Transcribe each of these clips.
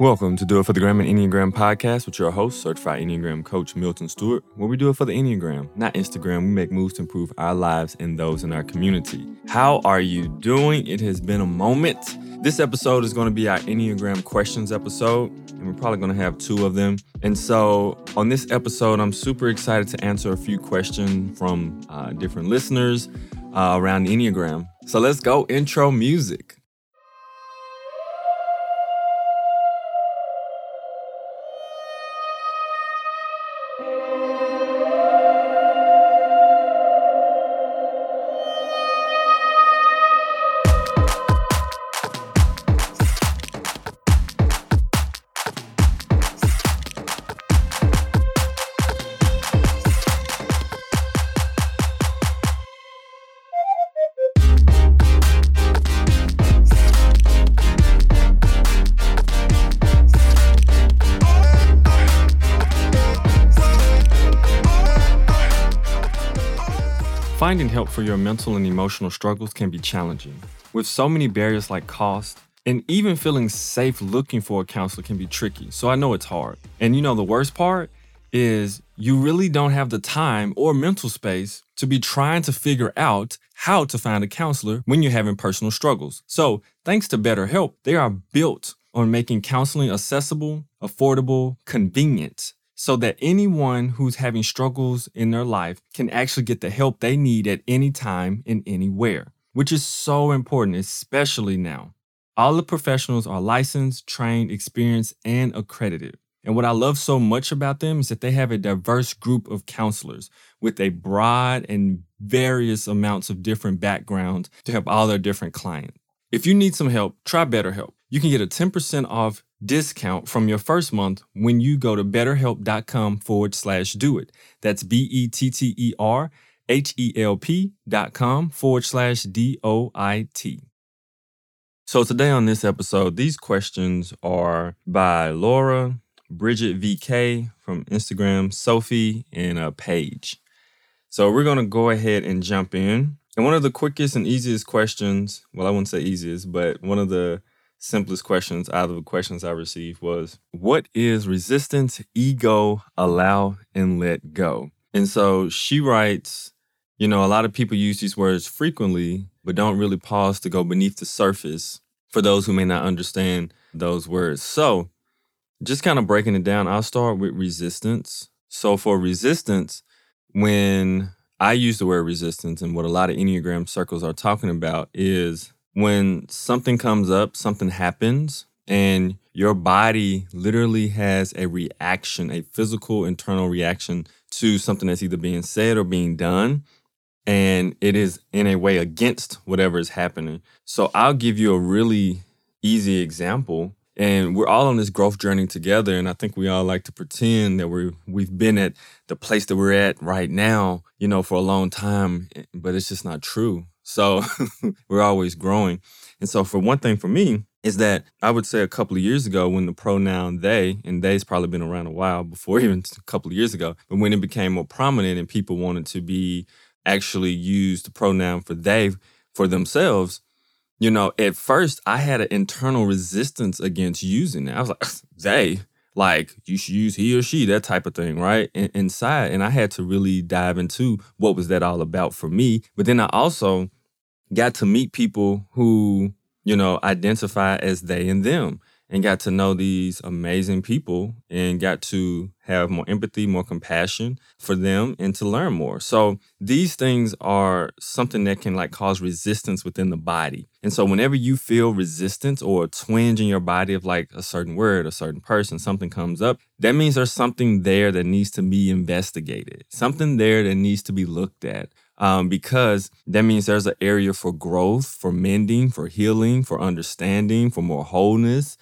Welcome to Do It for the Gram and Enneagram podcast with your host, certified Enneagram coach Milton Stewart, where we do it for the Enneagram, not Instagram. We make moves to improve our lives and those in our community. How are you doing? It has been a moment. This episode is going to be our Enneagram questions episode, and we're probably going to have two of them. And so, on this episode, I'm super excited to answer a few questions from uh, different listeners uh, around Enneagram. So, let's go intro music. Finding help for your mental and emotional struggles can be challenging. With so many barriers like cost, and even feeling safe looking for a counselor can be tricky. So I know it's hard. And you know, the worst part is you really don't have the time or mental space to be trying to figure out how to find a counselor when you're having personal struggles. So, thanks to BetterHelp, they are built on making counseling accessible, affordable, convenient so that anyone who's having struggles in their life can actually get the help they need at any time and anywhere, which is so important, especially now. All the professionals are licensed, trained, experienced, and accredited. And what I love so much about them is that they have a diverse group of counselors with a broad and various amounts of different backgrounds to help all their different clients. If you need some help, try BetterHelp. You can get a 10% off discount from your first month when you go to betterhelp.com forward slash do it. That's B E T T E R H E L P dot com forward slash D O I T. So today on this episode, these questions are by Laura, Bridget VK from Instagram, Sophie, and uh, Paige. So we're going to go ahead and jump in. And one of the quickest and easiest questions, well, I wouldn't say easiest, but one of the simplest questions out of the questions I received was What is resistance, ego, allow, and let go? And so she writes, you know, a lot of people use these words frequently, but don't really pause to go beneath the surface for those who may not understand those words. So, just kind of breaking it down, I'll start with resistance. So, for resistance, when I use the word resistance and what a lot of Enneagram circles are talking about is when something comes up, something happens, and your body literally has a reaction, a physical internal reaction to something that's either being said or being done. And it is in a way against whatever is happening. So I'll give you a really easy example. And we're all on this growth journey together. And I think we all like to pretend that we're we've been at the place that we're at right now, you know, for a long time. Eh, but it's just not true. So we're always growing. And so, for one thing for me, is that I would say a couple of years ago when the pronoun they, and they's probably been around a while before even a couple of years ago, but when it became more prominent and people wanted to be actually use the pronoun for they for themselves, you know, at first I had an internal resistance against using it. I was like, they, like you should use he or she, that type of thing, right? In- inside. And I had to really dive into what was that all about for me. But then I also got to meet people who, you know, identify as they and them and got to know these amazing people and got to have more empathy, more compassion for them and to learn more. So these things are something that can like cause resistance within the body. And so whenever you feel resistance or a twinge in your body of like a certain word, a certain person, something comes up, that means there's something there that needs to be investigated, something there that needs to be looked at um, because that means there's an area for growth, for mending, for healing, for understanding, for more wholeness.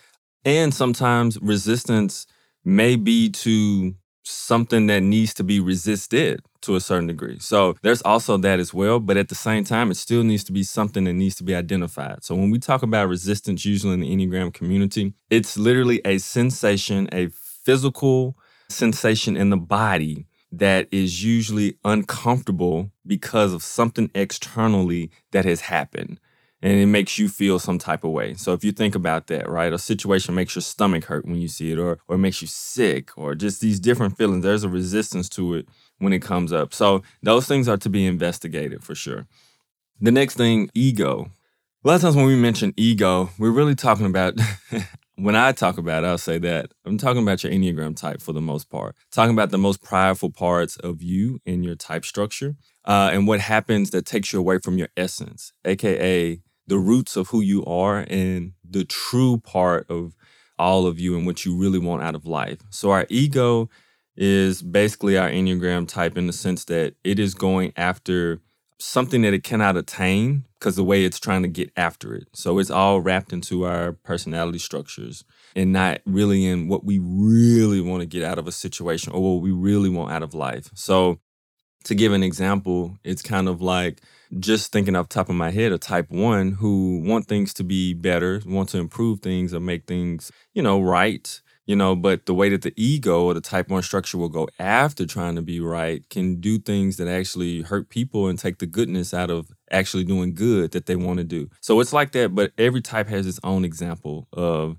And sometimes resistance may be to something that needs to be resisted to a certain degree. So there's also that as well. But at the same time, it still needs to be something that needs to be identified. So when we talk about resistance, usually in the Enneagram community, it's literally a sensation, a physical sensation in the body that is usually uncomfortable because of something externally that has happened. and it makes you feel some type of way. So if you think about that, right, a situation makes your stomach hurt when you see it, or or makes you sick, or just these different feelings. There's a resistance to it when it comes up. So those things are to be investigated for sure. The next thing, ego. A lot of times when we mention ego, we're really talking about. when I talk about it, I'll say that I'm talking about your Enneagram type for the most part. Talking about the most prideful parts of you in your type structure, uh, and what happens that takes you away from your essence, aka the roots of who you are and the true part of all of you and what you really want out of life. So, our ego is basically our Enneagram type in the sense that it is going after something that it cannot attain because the way it's trying to get after it. So, it's all wrapped into our personality structures and not really in what we really want to get out of a situation or what we really want out of life. So, to give an example, it's kind of like just thinking off top of my head, a type one who want things to be better, want to improve things or make things, you know, right. You know, but the way that the ego or the type one structure will go after trying to be right can do things that actually hurt people and take the goodness out of actually doing good that they want to do. So it's like that, but every type has its own example of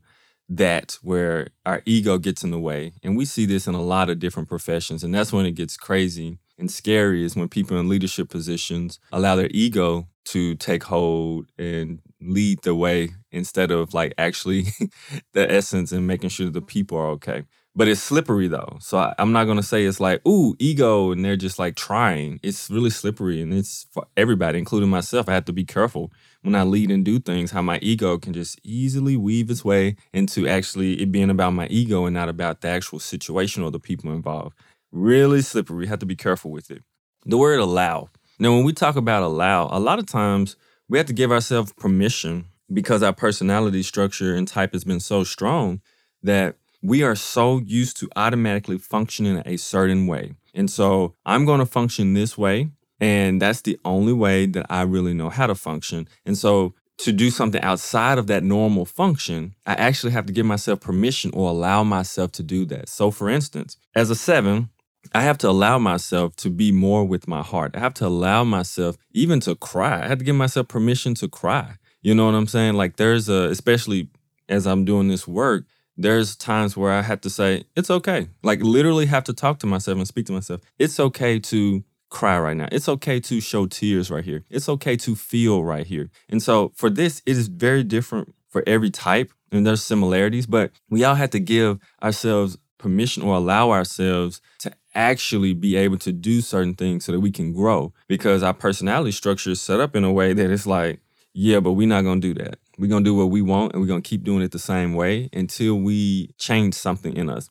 that where our ego gets in the way. And we see this in a lot of different professions. And that's when it gets crazy and scary is when people in leadership positions allow their ego to take hold and lead the way instead of like actually the essence and making sure the mm-hmm. people are okay. But it's slippery though. So I, am not gonna say it's like, ooh, ego, and they're just like trying. It's really slippery and it's for everybody, including myself. I have to be careful when I lead and do things, how my ego can just easily weave its way into actually it being about my ego and not about the actual situation or the people involved really slippery. We have to be careful with it. The word allow. Now, when we talk about allow, a lot of times we have to give ourselves permission because our personality structure and type has been so strong that we are so used to automatically functioning a certain way. And so I'm going to function this way. And that's the only way that I really know how to function. And so to do something outside of that normal function, I actually have to give myself permission or allow myself to do that. So, for instance, as a seven, I have to allow myself to be more with my heart. I have to allow myself even to cry. I have to give myself permission to cry. You know what I'm saying? Like there's a, especially as I'm doing this work, there's times where I have to say, it's okay. Like literally have to talk to myself and speak to myself. It's okay to cry right now. It's okay to show tears right here. It's okay to feel right here. And so for this, it is very different for every type and there's similarities, but we all have to give ourselves permission or allow ourselves to actually be able to do certain things so that we can grow because our personality structure is set up in a way that it's like, yeah, but we're not going to do that. We're going to do what we want and we're going to keep doing it the same way until we change something in us.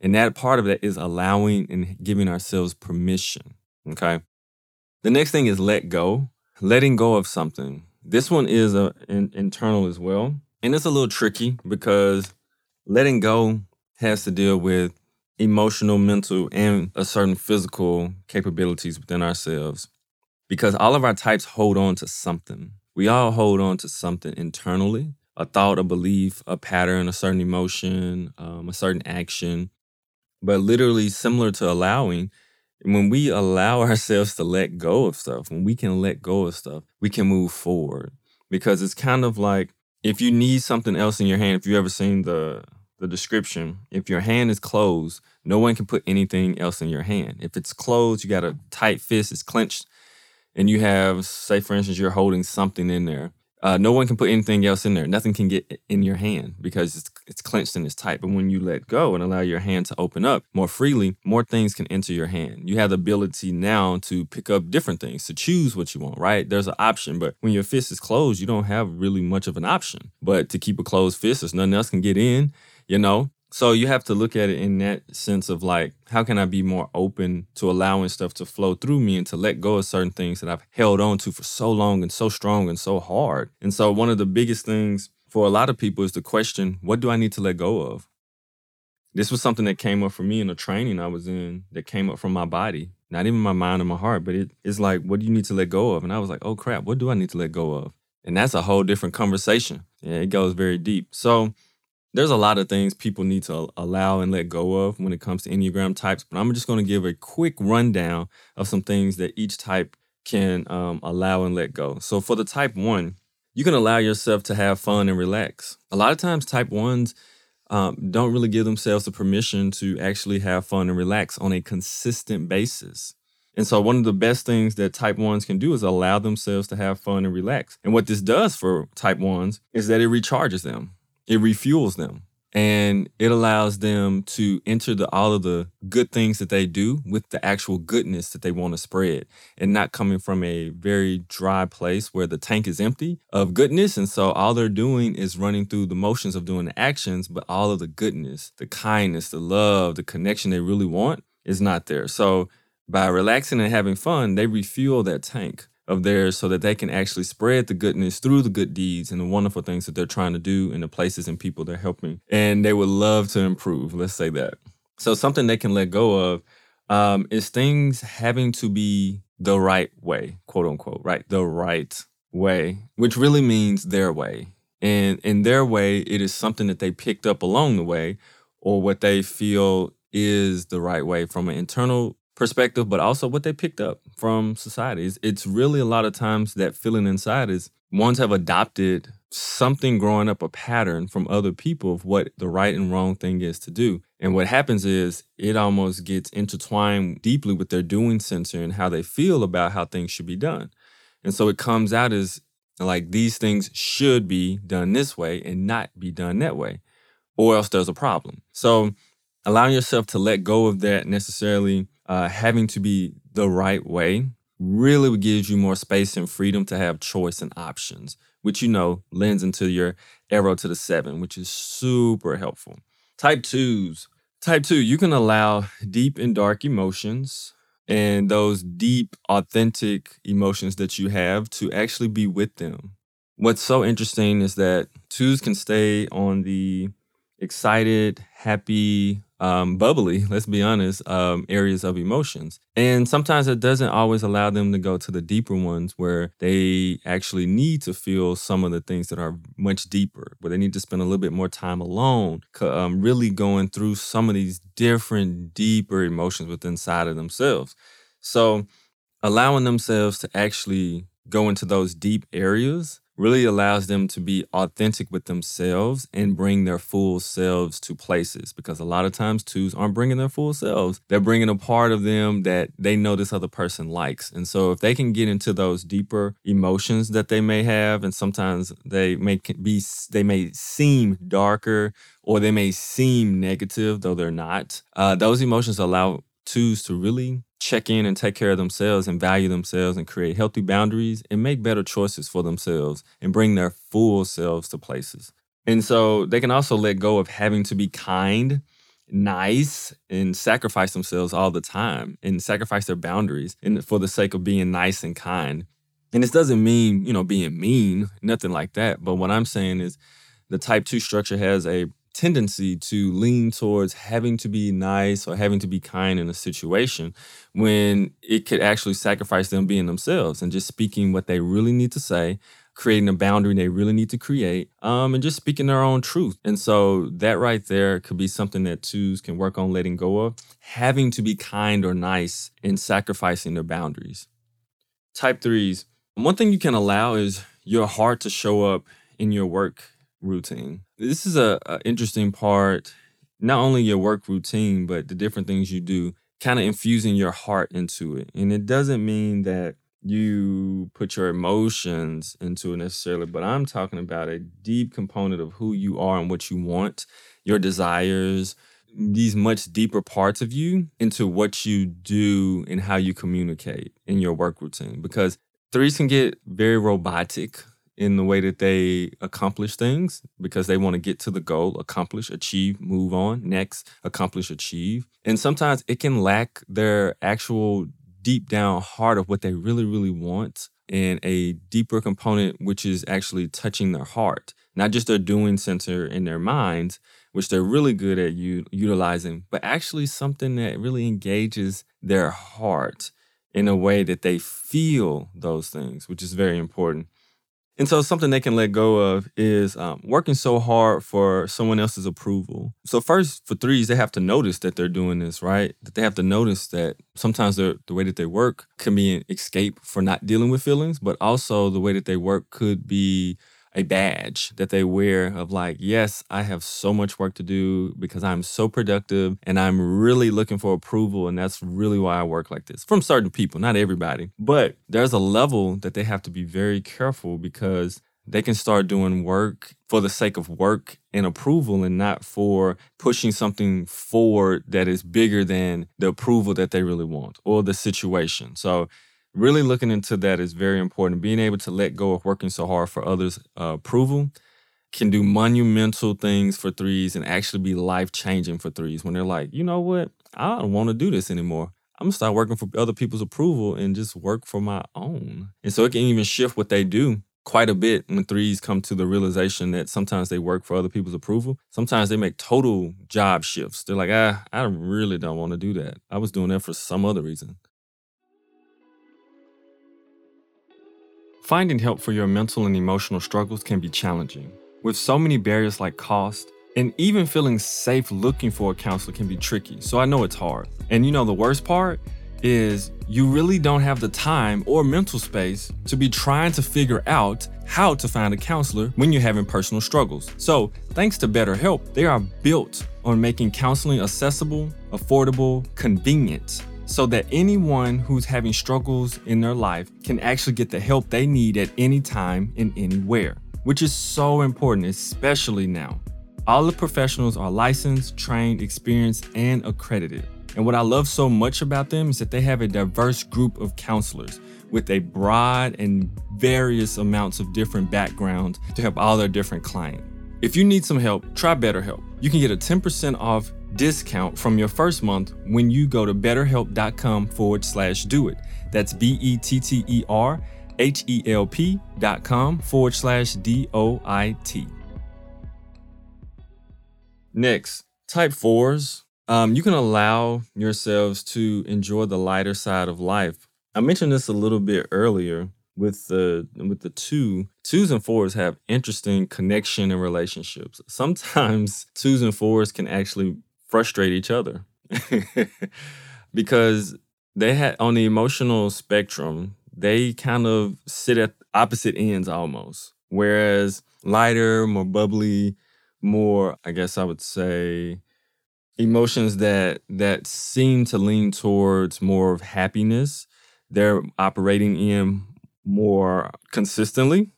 And that part of that is allowing and giving ourselves permission. Okay. The next thing is let go, letting go of something. This one is a, in, internal as well. And it's a little tricky because letting go has to deal with emotional, mental, and a certain physical capabilities within ourselves. Because all of our types hold on to something. We all hold on to something internally a thought, a belief, a pattern, a certain emotion, um, a certain action. But literally, similar to allowing, when we allow ourselves to let go of stuff, when we can let go of stuff, we can move forward. Because it's kind of like if you need something else in your hand, if you ever seen the the description, if your hand is closed, no one can put anything else in your hand. If it's closed, you got a tight fist, it's clenched, and you have, say, for instance, you're holding something in there. Uh, no one can put anything else in there. Nothing can get in your hand because it's it's clenched and it's tight. But when you let go and allow your hand to open up more freely, more things can enter your hand. You have the ability now to pick up different things, to choose what you want, right? There's an option. But when your fist is closed, you don't have really much of an option. But to keep a closed fist, there's nothing else can get in you know? So you have to look at it in that sense of like, how can I be more open to allowing stuff to flow through me and to let go of certain things that I've held on to for so long and so strong and so hard? And so one of the biggest things for a lot of people is the question, what do I need to let go of? This was something that came up for me in a training I was in that came up from my body, not even my mind or my heart, but it, it's like, what do you need to let go of? And I was like, oh crap, what do I need to let go of? And that's a whole different conversation. Yeah, it goes very deep. So there's a lot of things people need to allow and let go of when it comes to Enneagram types, but I'm just going to give a quick rundown of some things that each type can um, allow and let go. So for the type one, you can allow yourself to have fun and relax. A lot of times, type ones um, don't really give themselves the permission to actually have fun and relax on a consistent basis. And so, one of the best things that type ones can do is allow themselves to have fun and relax. And what this does for type ones is that it recharges them, it refuels them. And it allows them to enter the all of the good things that they do with the actual goodness that they want to spread and not coming from a very dry place where the tank is empty of goodness. And so all they're doing is running through the motions of doing the actions but all of the goodness the kindness the love the connection they really want is not there. So by relaxing and having fun they refuel that tank of theirs so that they can actually spread the goodness through the good deeds and the wonderful things that they're trying to do in the places and people they're helping. And they would love to improve. Let's say that. So something they can let go of um, is things having to be the right way, quote unquote, right? The right way, which really means their way. And in their way, it is something that they picked up along the way or what they feel is the right way from an internal perspective, but also what they picked up from society. It's, it's really a lot of times that feeling inside is ones have adopted something growing up a pattern from other people of what the right and wrong thing is to do. And what happens is it almost gets intertwined deeply with their doing center and how they feel about how things should be done. And so it comes out as like these things should be done this way and not be done that way, or else there's a problem. So allowing yourself to let go of that necessarily uh, having to be the right way really gives you more space and freedom to have choice and options, which you know lends into your arrow to the seven, which is super helpful. Type twos. Type two, you can allow deep and dark emotions and those deep, authentic emotions that you have to actually be with them. What's so interesting is that twos can stay on the excited, happy, um, bubbly, let's be honest, um, areas of emotions. And sometimes it doesn't always allow them to go to the deeper ones where they actually need to feel some of the things that are much deeper, where they need to spend a little bit more time alone, um, really going through some of these different, deeper emotions within inside of themselves. So allowing themselves to actually go into those deep areas really allows them to be authentic with themselves and bring their full selves to places. Because a lot of times twos aren't bringing their full selves. They're bringing a part of them that they know this other person likes. And so if they can get into those deeper emotions that they may have and sometimes they may be they may seem darker or they may seem negative though they're not uh, those emotions allow twos to really check in and take care of themselves and value themselves and create healthy boundaries and make better choices for themselves and bring their full selves to places. And so they can also let go of having to be kind, nice, and sacrifice themselves all the time and sacrifice their boundaries and for the sake of being nice and kind. And this doesn't mean, you know, being mean, nothing like that. But what I'm saying is the type two structure has a tendency to lean towards having to be nice or having to be kind in a situation when it could actually sacrifice them being themselves and just speaking what they really need to say creating a boundary they really need to create um, and just speaking their own truth. And so that right there could be something that twos can work on letting go of having to be kind or nice and sacrificing their boundaries. Type threes. One thing you can allow is your heart to show up in your work routine. This is a, a interesting part, not only your work routine, but the different things you do, kind of infusing your heart into it. And it doesn't mean that you put your emotions into it necessarily, but I'm talking about a deep component of who you are and what you want, your desires, these much deeper parts of you into what you do and how you communicate in your work routine. Because threes can get very robotic in the way that they accomplish things because they want to get to the goal, accomplish, achieve, move on, next, accomplish, achieve. And sometimes it can lack their actual deep down heart of what they really, really want and a deeper component, which is actually touching their heart, not just their doing center in their minds, which they're really good at u- utilizing, but actually something that really engages their heart in a way that they feel those things, which is very important. And so something they can let go of is um, working so hard for someone else's approval. So first, for threes, they have to notice that they're doing this, right? That they have to notice that sometimes the way that they work can be an escape for not dealing with feelings, but also the way that they work could be a badge that they wear of like, yes, I have so much work to do because I'm so productive and I'm really looking for approval. And that's really why I work like this from certain people, not everybody. But there's a level that they have to be very careful because they can start doing work for the sake of work and approval and not for pushing something forward that is bigger than the approval that they really want or the situation. So really looking into that is very important. Being able to let go of working so hard for others' uh, approval can do monumental things for threes and actually be life changing for threes when they're like, you know what, I don't want to do this anymore. I'm gonna start working for other people's approval and just work for my own. And so it can even shift what they do quite a bit when threes come to the realization that sometimes they work for other people's approval. Sometimes they make total job shifts. They're like, ah, I really don't want to do that. I was doing that for some other reason. Finding help for your mental and emotional struggles can be challenging. With so many barriers like cost, and even feeling safe looking for a counselor can be tricky, so I know it's hard. And you know, the worst part is you really don't have the time or mental space to be trying to figure out how to find a counselor when you're having personal struggles. So, thanks to BetterHelp, they are built on making counseling accessible, affordable, convenient so that anyone who's having struggles in their life can actually get the help they need at any time and anywhere, which is so important, especially now. All the professionals are licensed, trained, experienced, and accredited. And what I love so much about them is that they have a diverse group of counselors with a broad and various amounts of different backgrounds to help all their different clients. If you need some help, try BetterHelp. You can get a 10% off discount from your first month when you go to betterhelp.com forward slash do it. That's B E T T E R H E L P dot com forward slash D O I T. Next, type fours. Um, you can allow yourselves to enjoy the lighter side of life. I mentioned this a little bit earlier with the with the two twos and fours have interesting connection and relationships sometimes twos and fours can actually frustrate each other. Because they had on the emotional spectrum they kind of sit at opposite ends almost. Whereas lighter more bubbly more i guess i would say emotions that that seem to lean towards more of happiness they're operating in more consistently.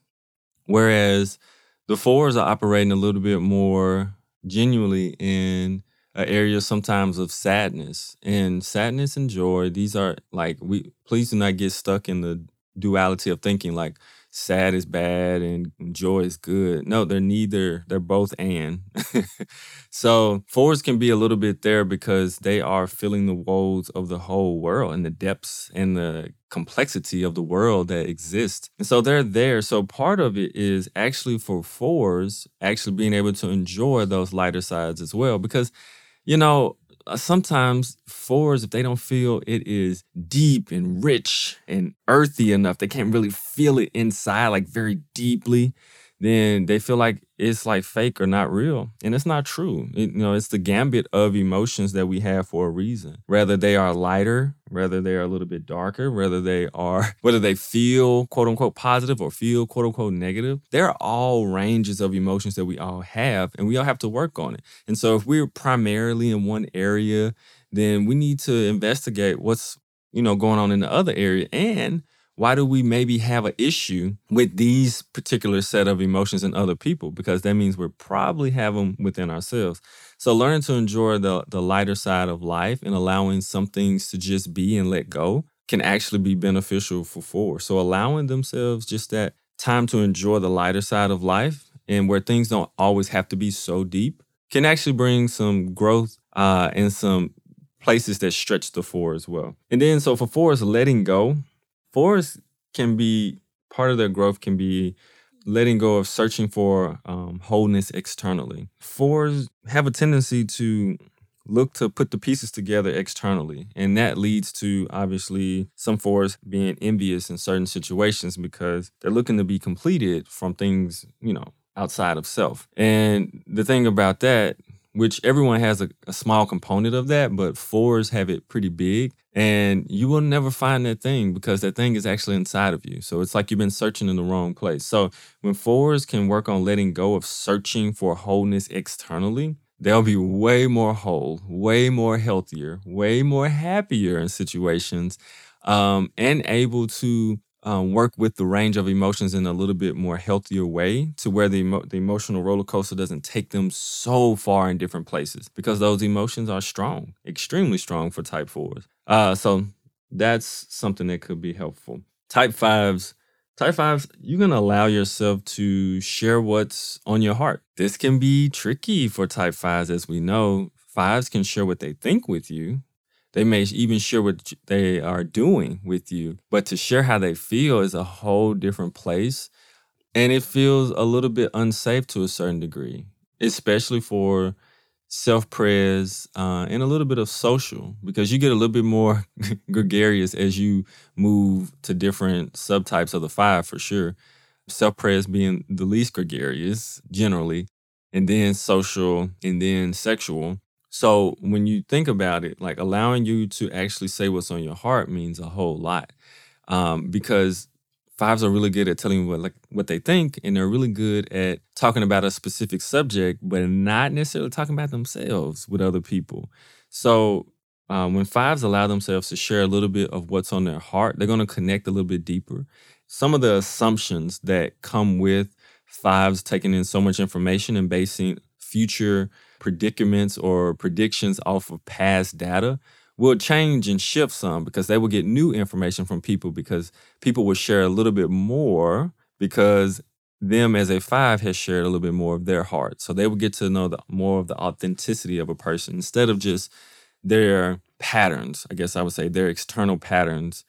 Whereas the fours are operating a little bit more genuinely in an area sometimes of sadness and sadness and joy these are like we please do not get stuck in the duality of thinking like sad is bad and joy is good. No they're neither they're both and. So fours can be a little bit there because they are feeling the woes of the whole world and the depths and the complexity of the world that exists and so they're there. So part of it is actually for fours actually being able to enjoy those lighter sides as well because you know, uh, sometimes fours, if they don't feel it is deep and rich and earthy enough, they can't really feel it inside, like very deeply then they feel like it's like fake or not real. And it's not true. It, you know, it's the gambit of emotions that we have for a reason. Whether they are lighter, whether they are a little bit darker, whether they are, whether they feel quote unquote positive or feel quote unquote negative, they're all ranges of emotions that we all have and we all have to work on it. And so if we're primarily in one area, then we need to investigate what's, you know, going on in the other area and why do we maybe have an issue with these particular set of emotions in other people? Because that means we're probably have them within ourselves. So learning to enjoy the the lighter side of life and allowing some things to just be and let go can actually be beneficial for four. So allowing themselves just that time to enjoy the lighter side of life and where things don't always have to be so deep can actually bring some growth uh, and some places that stretch the four as well. And then so for four is letting go fours can be part of their growth can be letting go of searching for um, wholeness externally. Fours have a tendency to look to put the pieces together externally. And that leads to obviously some fours being envious in certain situations because they're looking to be completed from things, you know, outside of self. And the thing about that, which everyone has a, a, small component of that, but fours have it pretty big. And you will never find that thing because that thing is actually inside of you. So it's like you've been searching in the wrong place. So when fours can work on letting go of searching for wholeness externally, they'll be way more whole, way more healthier, way more happier in situations, um, and able to um, work with the range of emotions in a little bit more healthier way to where the, emo- the emotional roller coaster doesn't take them so far in different places because those emotions are strong, extremely strong for type fours. Uh, so that's something that could be helpful. Type fives, type fives, you're going to allow yourself to share what's on your heart. This can be tricky for type fives, as we know. Fives can share what they think with you, they may even share what they are doing with you, but to share how they feel is a whole different place. And it feels a little bit unsafe to a certain degree, especially for self prayers uh, and a little bit of social, because you get a little bit more gregarious as you move to different subtypes of the five for sure. Self prayers being the least gregarious generally, and then social, and then sexual. So when you think about it, like allowing you to actually say what's on your heart means a whole lot, um, because fives are really good at telling you what like what they think, and they're really good at talking about a specific subject, but not necessarily talking about themselves with other people. So um, when fives allow themselves to share a little bit of what's on their heart, they're going to connect a little bit deeper. Some of the assumptions that come with fives taking in so much information and basing future predicaments or predictions off of past data will change and shift some because they will get new information from people because people will share a little bit more because them as a five has shared a little bit more of their heart. So they will get to know the more of the authenticity of a person instead of just their patterns. I guess I would say their external patterns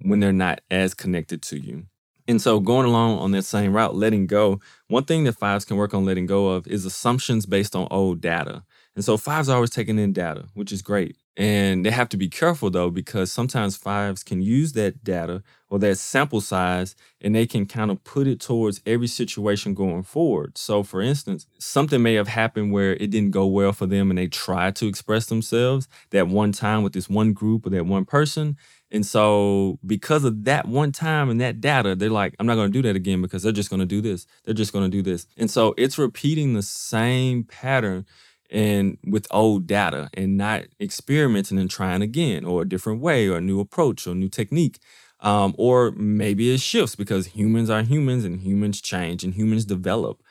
when they're not as connected to you. And so going along on that same route, letting go, one thing that fives can work on letting go of is assumptions based on old data. And so fives are always taking in data, which is great. And they have to be careful though, because sometimes fives can use that data or that sample size and they can kind of put it towards every situation going forward. So, for instance, something may have happened where it didn't go well for them and they tried to express themselves that one time with this one group or that one person. And so, because of that one time and that data, they're like, I'm not going to do that again because they're just going to do this. They're just going to do this. And so, it's repeating the same pattern and with old data and not experimenting and trying again or a different way or a new approach or new technique. Um, or maybe it shifts because humans are humans and humans change and humans develop.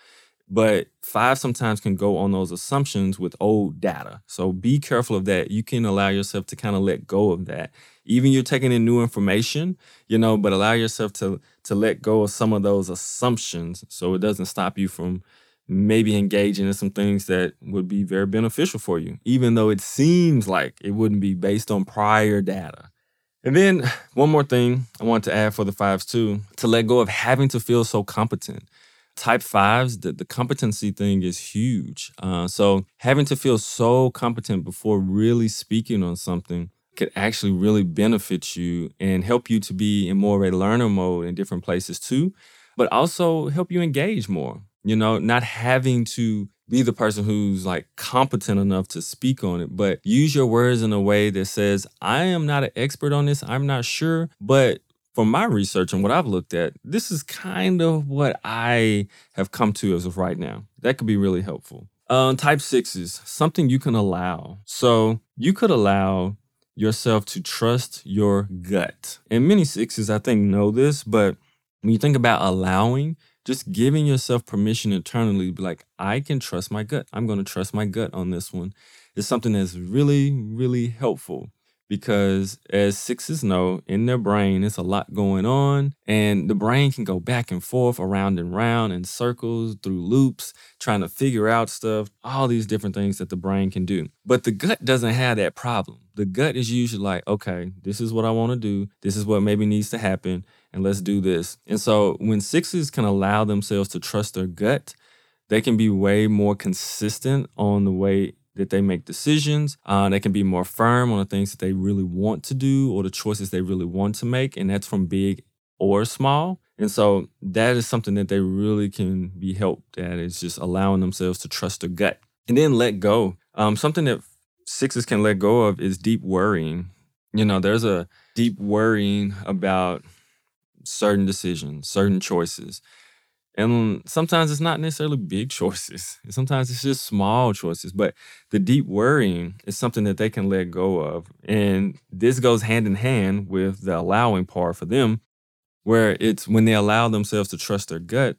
But five sometimes can go on those assumptions with old data. So be careful of that. You can allow yourself to kind of let go of that. Even you're taking in new information, you know, but allow yourself to to let go of some of those assumptions so it doesn't stop you from maybe engaging in some things that would be very beneficial for you, even though it seems like it wouldn't be based on prior data. And then one more thing I want to add for the fives too to let go of having to feel so competent type fives, the, the competency thing is huge. Uh, so having to feel so competent before really speaking on something could actually really benefit you and help you to be in more of a learner mode in different places too, but also help you engage more. You know, not having to be the person who's like competent enough to speak on it, but use your words in a way that says, I am not an expert on this. I'm not sure, but from my research and what I've looked at, this is kind of what I have come to as of right now. That could be really helpful. Um, type sixes, something you can allow. So you could allow yourself to trust your gut. And many sixes, I think, know this, but when you think about allowing, just giving yourself permission internally to be like, I can trust my gut. I'm going to trust my gut on this one is something that's really, really helpful because as sixes know in their brain it's a lot going on and the brain can go back and forth around and round in circles through loops trying to figure out stuff all these different things that the brain can do. But the gut doesn't have that problem. The gut is usually like okay this is what i want to do. This is what maybe needs to happen and let's do this. And so when sixes can allow themselves to trust their gut they can be way more consistent on the way that they make decisions. Uh, they can be more firm on the things that they really want to do or the choices they really want to make. And that's from big or small. And so that is something that they really can be helped at is just allowing themselves to trust their gut and then let go. Um, something that sixes can let go of is deep worrying. You know, there's a deep worrying about certain decisions, certain choices. And sometimes it's not necessarily big choices. Sometimes it's just small choices. But the deep worrying is something that they can let go of. And this goes hand in hand with the allowing part for them, where it's when they allow themselves to trust their gut,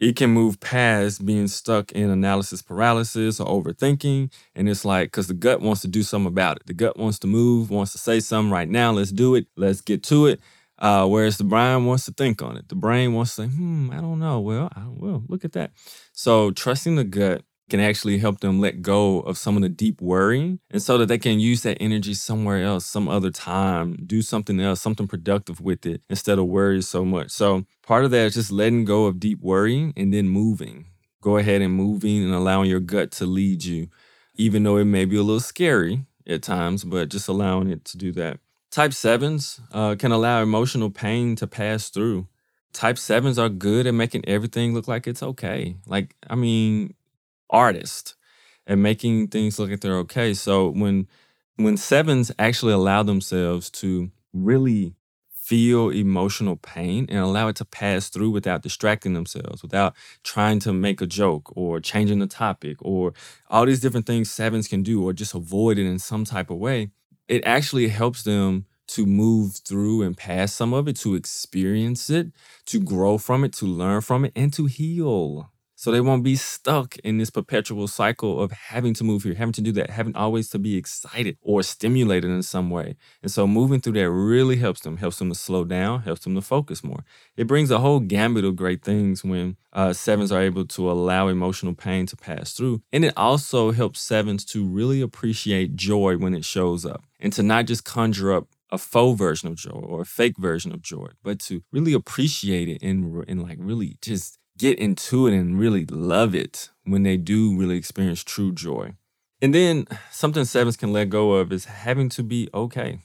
it can move past being stuck in analysis paralysis or overthinking. And it's like, because the gut wants to do something about it. The gut wants to move, wants to say something right now. Let's do it. Let's get to it. Uh, whereas the brain wants to think on it. The brain wants to say, hmm, I don't know. Well, I will. Look at that. So trusting the gut can actually help them let go of some of the deep worrying and so that they can use that energy somewhere else, some other time, do something else, something productive with it instead of worrying so much. So part of that is just letting go of deep worrying and then moving. Go ahead and moving and allowing your gut to lead you, even though it may be a little scary at times, but just allowing it to do that. Type sevens uh, can allow emotional pain to pass through. Type sevens are good at making everything look like it's okay. Like, I mean, artists and making things look like they're okay. So when when sevens actually allow themselves to really feel emotional pain and allow it to pass through without distracting themselves, without trying to make a joke or changing the topic or all these different things sevens can do or just avoid it in some type of way, it actually helps them to move through and pass some of it, to experience it, to grow from it, to learn from it, and to heal. So they won't be stuck in this perpetual cycle of having to move here, having to do that, having always to be excited or stimulated in some way. And so moving through that really helps them, helps them to slow down, helps them to focus more. It brings a whole gambit of great things when uh, sevens are able to allow emotional pain to pass through. And it also helps sevens to really appreciate joy when it shows up and to not just conjure up a faux version of joy or a fake version of joy, but to really appreciate it and, and like really just get into it and really love it when they do really experience true joy. And then something sevens can let go of is having to be okay.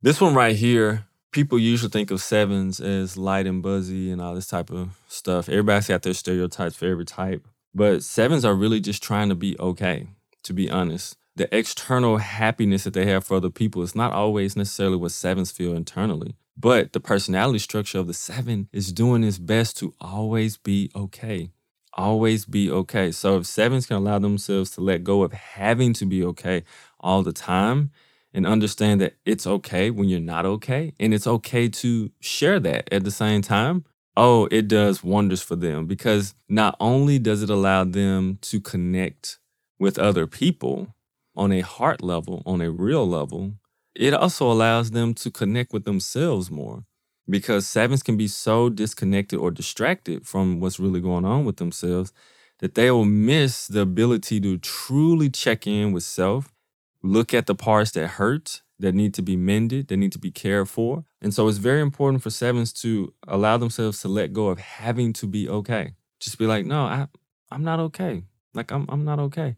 This one right here, people usually think of sevens as light and buzzy and all this type of stuff. Everybody's got their stereotypes for every type, but sevens are really just trying to be okay, to be honest. The external happiness that they have for other people is not always necessarily what sevens feel internally. But the personality structure of the seven is doing its best to always be okay. Always be okay. So if sevens can allow themselves to let go of having to be okay all the time and understand that it's okay when you're not okay, and it's okay to share that at the same time, oh, it does wonders for them because not only does it allow them to connect with other people on a heart level, on a real level, it also allows them to connect with themselves more because sevens can be so disconnected or distracted from what's really going on with themselves that they will miss the ability to truly check in with self, look at the parts that hurt, that need to be mended, that need to be cared for. And so it's very important for sevens to allow themselves to let go of having to be okay. Just be like, no, I, I'm not okay. Like I'm I'm not okay.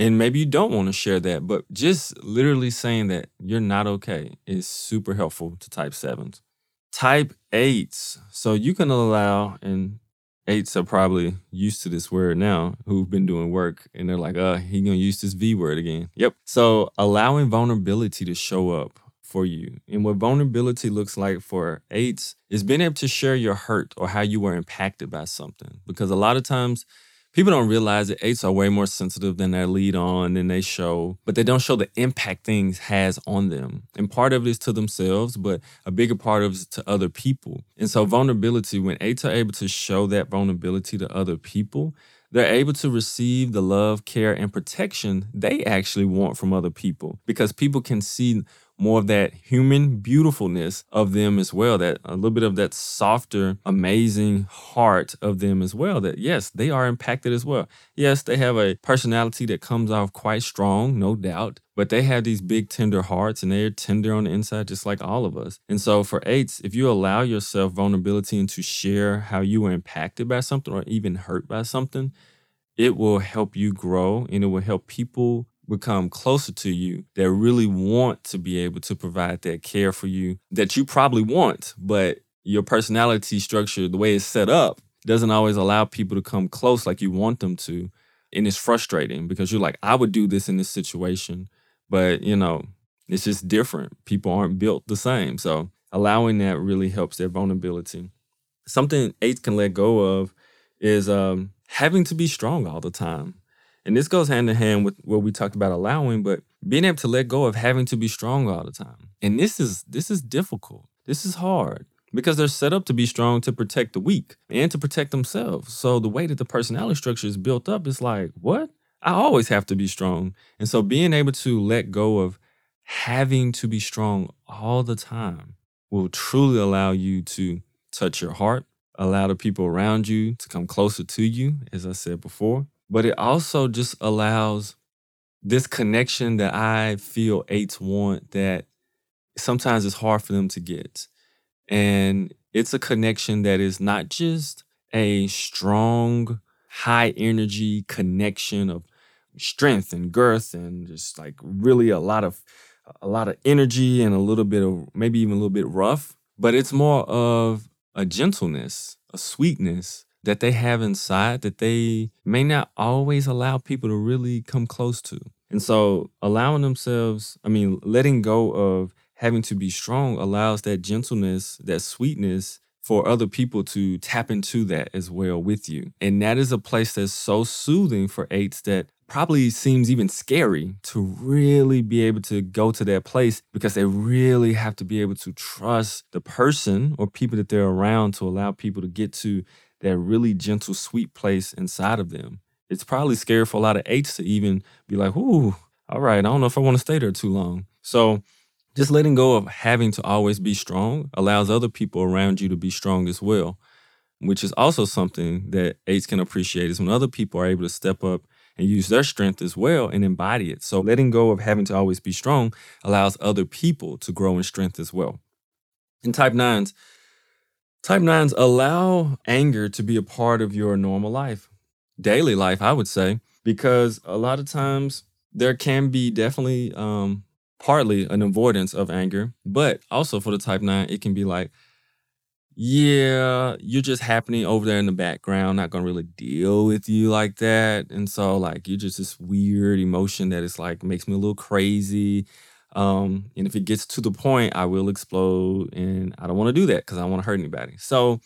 And maybe you don't want to share that, but just literally saying that you're not okay is super helpful to type sevens. Type eights. So you can allow, and eights are probably used to this word now who've been doing work and they're like, uh, he gonna use this V word again. Yep. So allowing vulnerability to show up for you. And what vulnerability looks like for eights is being able to share your hurt or how you were impacted by something. Because a lot of times people don't realize that eights are way more sensitive than they lead on than they show, but they don't show the impact things has on them. And part of it is to themselves, but a bigger part of it is to other people. And so vulnerability, when eights are able to show that vulnerability to other people, they're able to receive the love, care, and protection they actually want from other people because people can see more of that human beautifulness of them as well, that a little bit of that softer, amazing heart of them as well. That yes, they are impacted as well. Yes, they have a personality that comes off quite strong, no doubt, but they have these big tender hearts and they're tender on the inside just like all of us. And so for eights, if you allow yourself vulnerability and to share how you were impacted by something or even hurt by something, it will help you grow and it will help people become closer to you that really want to be able to provide that care for you that you probably want, but your personality structure, the way it's set up, doesn't always allow people to come close like you want them to. And it's frustrating because you're like, I would do this in this situation, but you know, it's just different. People aren't built the same. So allowing that really helps their vulnerability. Something eights can let go of is um, having to be strong all the time. And this goes hand in hand with what we talked about allowing, but being able to let go of having to be strong all the time. And this is this is difficult. This is hard because they're set up to be strong to protect the weak and to protect themselves. So the way that the personality structure is built up is like, what? I always have to be strong. And so being able to let go of having to be strong all the time will truly allow you to touch your heart, allow the people around you to come closer to you, as I said before. But it also just allows this connection that I feel eights want that sometimes it's hard for them to get. And it's a connection that is not just a strong, high energy connection of strength and girth and just like really a lot of a lot of energy and a little bit of maybe even a little bit rough, but it's more of a gentleness, a sweetness that they have inside that they may not always allow people to really come close to. And so allowing themselves, I mean, letting go of having to be strong allows that gentleness, that sweetness for other people to tap into that as well with you. And that is a place that's so soothing for eights that probably seems even scary to really be able to go to that place because they really have to be able to trust the person or people that they're around to allow people to get to that really gentle, sweet place inside of them. It's probably scary for a lot of eights to even be like, ooh, all right, I don't know if I want to stay there too long. So just letting go of having to always be strong allows other people around you to be strong as well, which is also something that eights can appreciate is when other people are able to step up and use their strength as well and embody it. So letting go of having to always be strong allows other people to grow in strength as well. In type nines, type nines allow anger to be a part of your normal life, daily life, I would say, because a lot of times there can be definitely um, partly an avoidance of anger, but also for the type nine, it can be like, yeah, you're just happening over there in the background, not gonna really deal with you like that. And so like you're just this weird emotion that is like makes me a little crazy. Um, and if it gets to the point, I will explode and I don't want to do that because I don't want to hurt anybody. So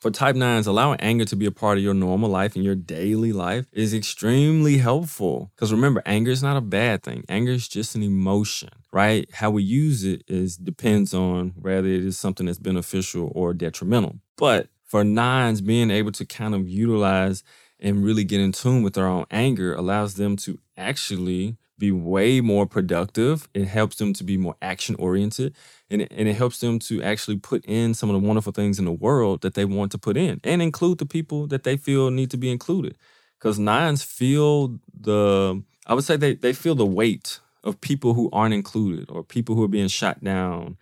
for type nines, allowing anger to be a part of your normal life and your daily life is extremely helpful. Because remember, anger is not a bad thing. Anger is just an emotion, right? How we use it is depends on whether it is something that's beneficial or detrimental. But for nines, being able to kind of utilize and really get in tune with their own anger allows them to actually be way more productive. It helps them to be more action oriented and it, and it helps them to actually put in some of the wonderful things in the world that they want to put in and include the people that they feel need to be included. Because nines feel the, I would say they, they feel the weight of people who aren't included or people who are being shot down.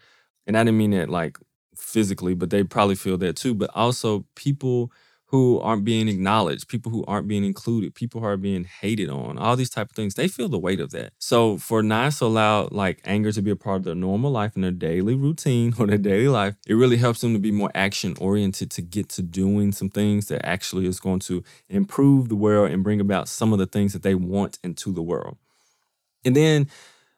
And I didn't mean that like physically, but they probably feel that too. But also people who aren't being acknowledged, people who aren't being included, people who are being hated on, all these type of things, they feel the weight of that. So for not to allow like anger to be a part of their normal life and their daily routine or their daily life, it really helps them to be more action oriented to get to doing some things that actually is going to improve the world and bring about some of the things that they want into the world. And then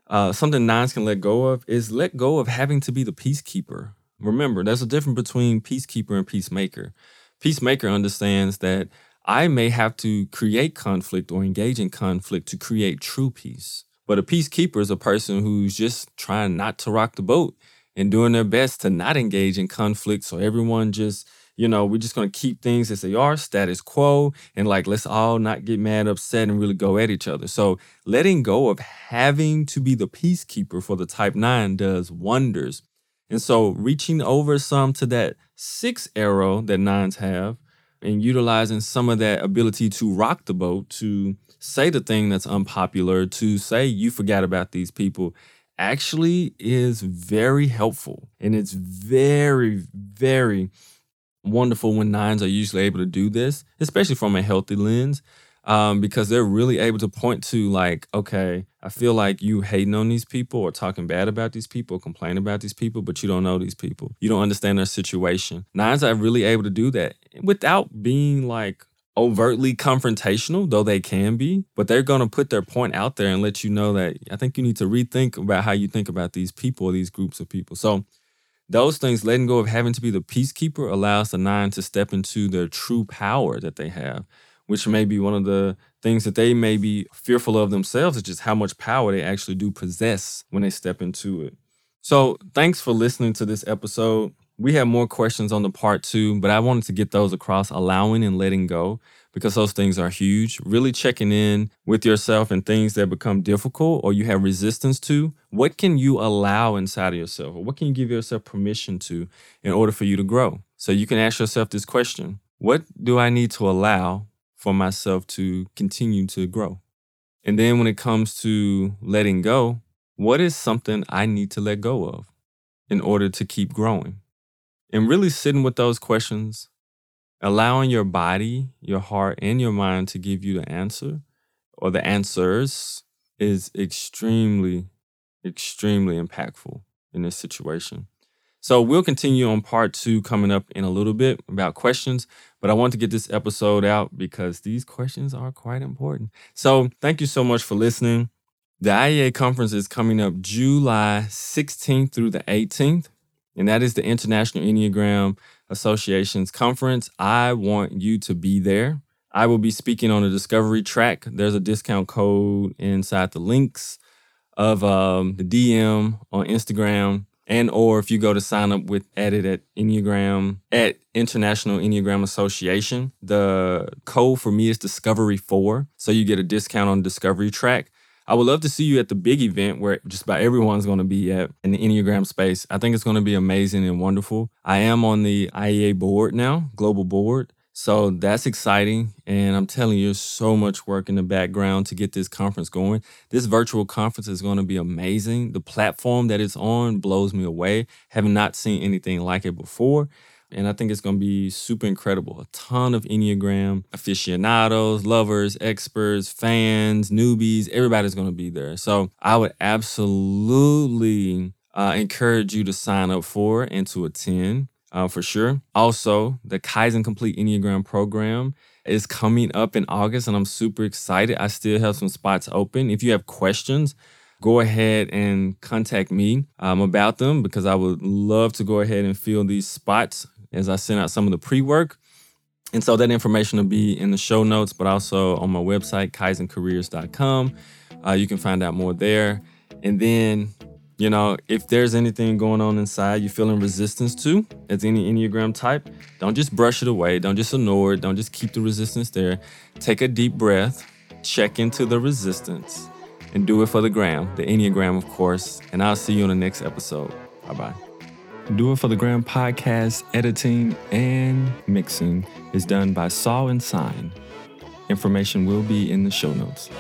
uh, something nines can let go of is let go of having to be the peacekeeper. Remember, there's a difference between peacekeeper and peacemaker. Peacemaker understands that I may have to create conflict or engage in conflict to create true peace. But a peacekeeper is a person who's just trying not to rock the boat and doing their best to not engage in conflict. So everyone just, you know, we're just going to keep things as they are, status quo, and like let's all not get mad, upset, and really go at each other. So letting go of having to be the peacekeeper for the type nine does wonders. And so reaching over some to that six arrow that nines have and utilizing some of that ability to rock the boat, to say the thing that's unpopular, to say you forgot about these people, actually is very helpful. And it's very, very wonderful when nines are usually able to do this, especially from a healthy lens. Um, because they're really able to point to like, okay, I feel like you hating on these people or talking bad about these people, complaining about these people, but you don't know these people. You don't understand their situation. Nines are really able to do that without being like overtly confrontational, though they can be, but they're going to put their point out there and let you know that I think you need to rethink about how you think about these people these groups of people. So, those things, letting go of having to be the peacekeeper, allows the nine to step into their true power that they have which may be one of the things that they may be fearful of themselves, is just how much power they actually do possess when they step into it. So, thanks for listening to this episode. We have more questions on the part two, but I wanted to get those across allowing and letting go because those things are huge. Really checking in with yourself and things that become difficult or you have resistance to. What can you allow inside of yourself? Or what can you give yourself permission to in order for you to grow? So you can ask yourself this question What do I need to allow for myself to continue to grow. And then when it comes to letting go, what is something I need to let go of in order to keep growing? And really sitting with those questions, allowing your body, your heart, and your mind to give you the answer or the answers is extremely, extremely impactful in this situation. So we'll continue on part two coming up in a little bit about questions, but I want to get this episode out because these questions are quite important. So thank you so much for listening. The IEA conference is coming up July 16th through the 18th, and that is the International Enneagram Association's conference. I want you to be there. I will be speaking on a discovery track. There's a discount code inside the links of um, the DM on Instagram and or if you go to sign up with edit at enneagram at international enneagram association the code for me is discovery 4 so you get a discount on discovery track. I would love to see you at the big event where just about everyone's going to be at in the enneagram space. I think it's going to be amazing and wonderful. I am on the iea board now global board so that's exciting. And I'm telling you, so much work in the background to get this conference going. This virtual conference is going to be amazing. The platform that it's on blows me away. Have not seen anything like it before. And I think it's going to be super incredible. A ton of Enneagram aficionados, lovers, experts, fans, newbies, everybody's going to be there. So I would absolutely uh, encourage you to sign up for and to attend uh, for sure. Also, the Kaizen Complete Enneagram program is coming up in August, and I'm super excited. I still have some spots open. If you have questions, go ahead and contact me um, about them because I would love to go ahead and fill these spots as I send out some of the pre work. And so that information will be in the show notes, but also on my website, kaizencareers.com. Uh, you can find out more there. And then you know, if there's anything going on inside you're feeling resistance to, as any Enneagram type, don't just brush it away. Don't just ignore it. Don't just keep the resistance there. Take a deep breath, check into the resistance, and do it for the gram, the Enneagram, of course. And I'll see you on the next episode. Bye bye. Do It for the Gram podcast editing and mixing is done by Saw and Sign. Information will be in the show notes.